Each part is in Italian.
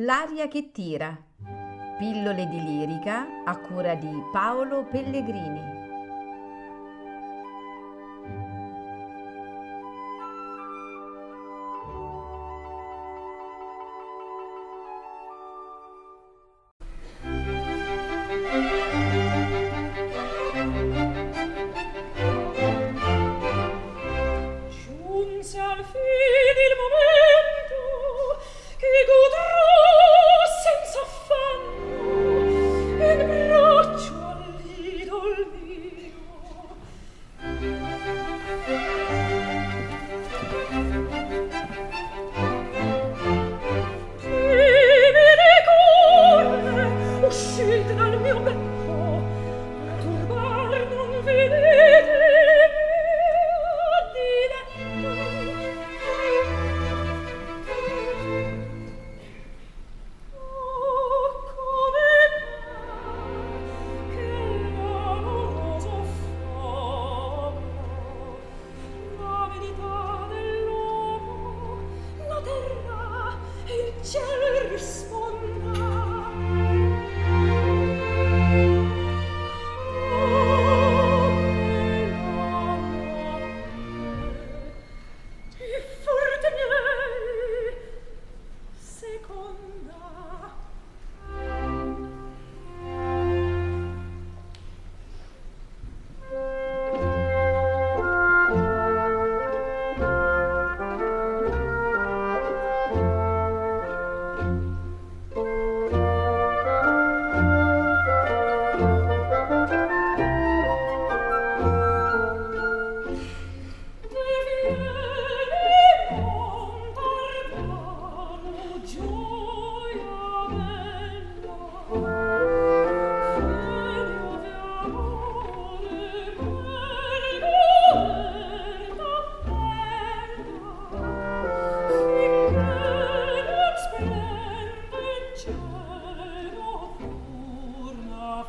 L'aria che tira. Pillole di lirica a cura di Paolo Pellegrini. Giunse al fine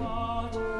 Heart.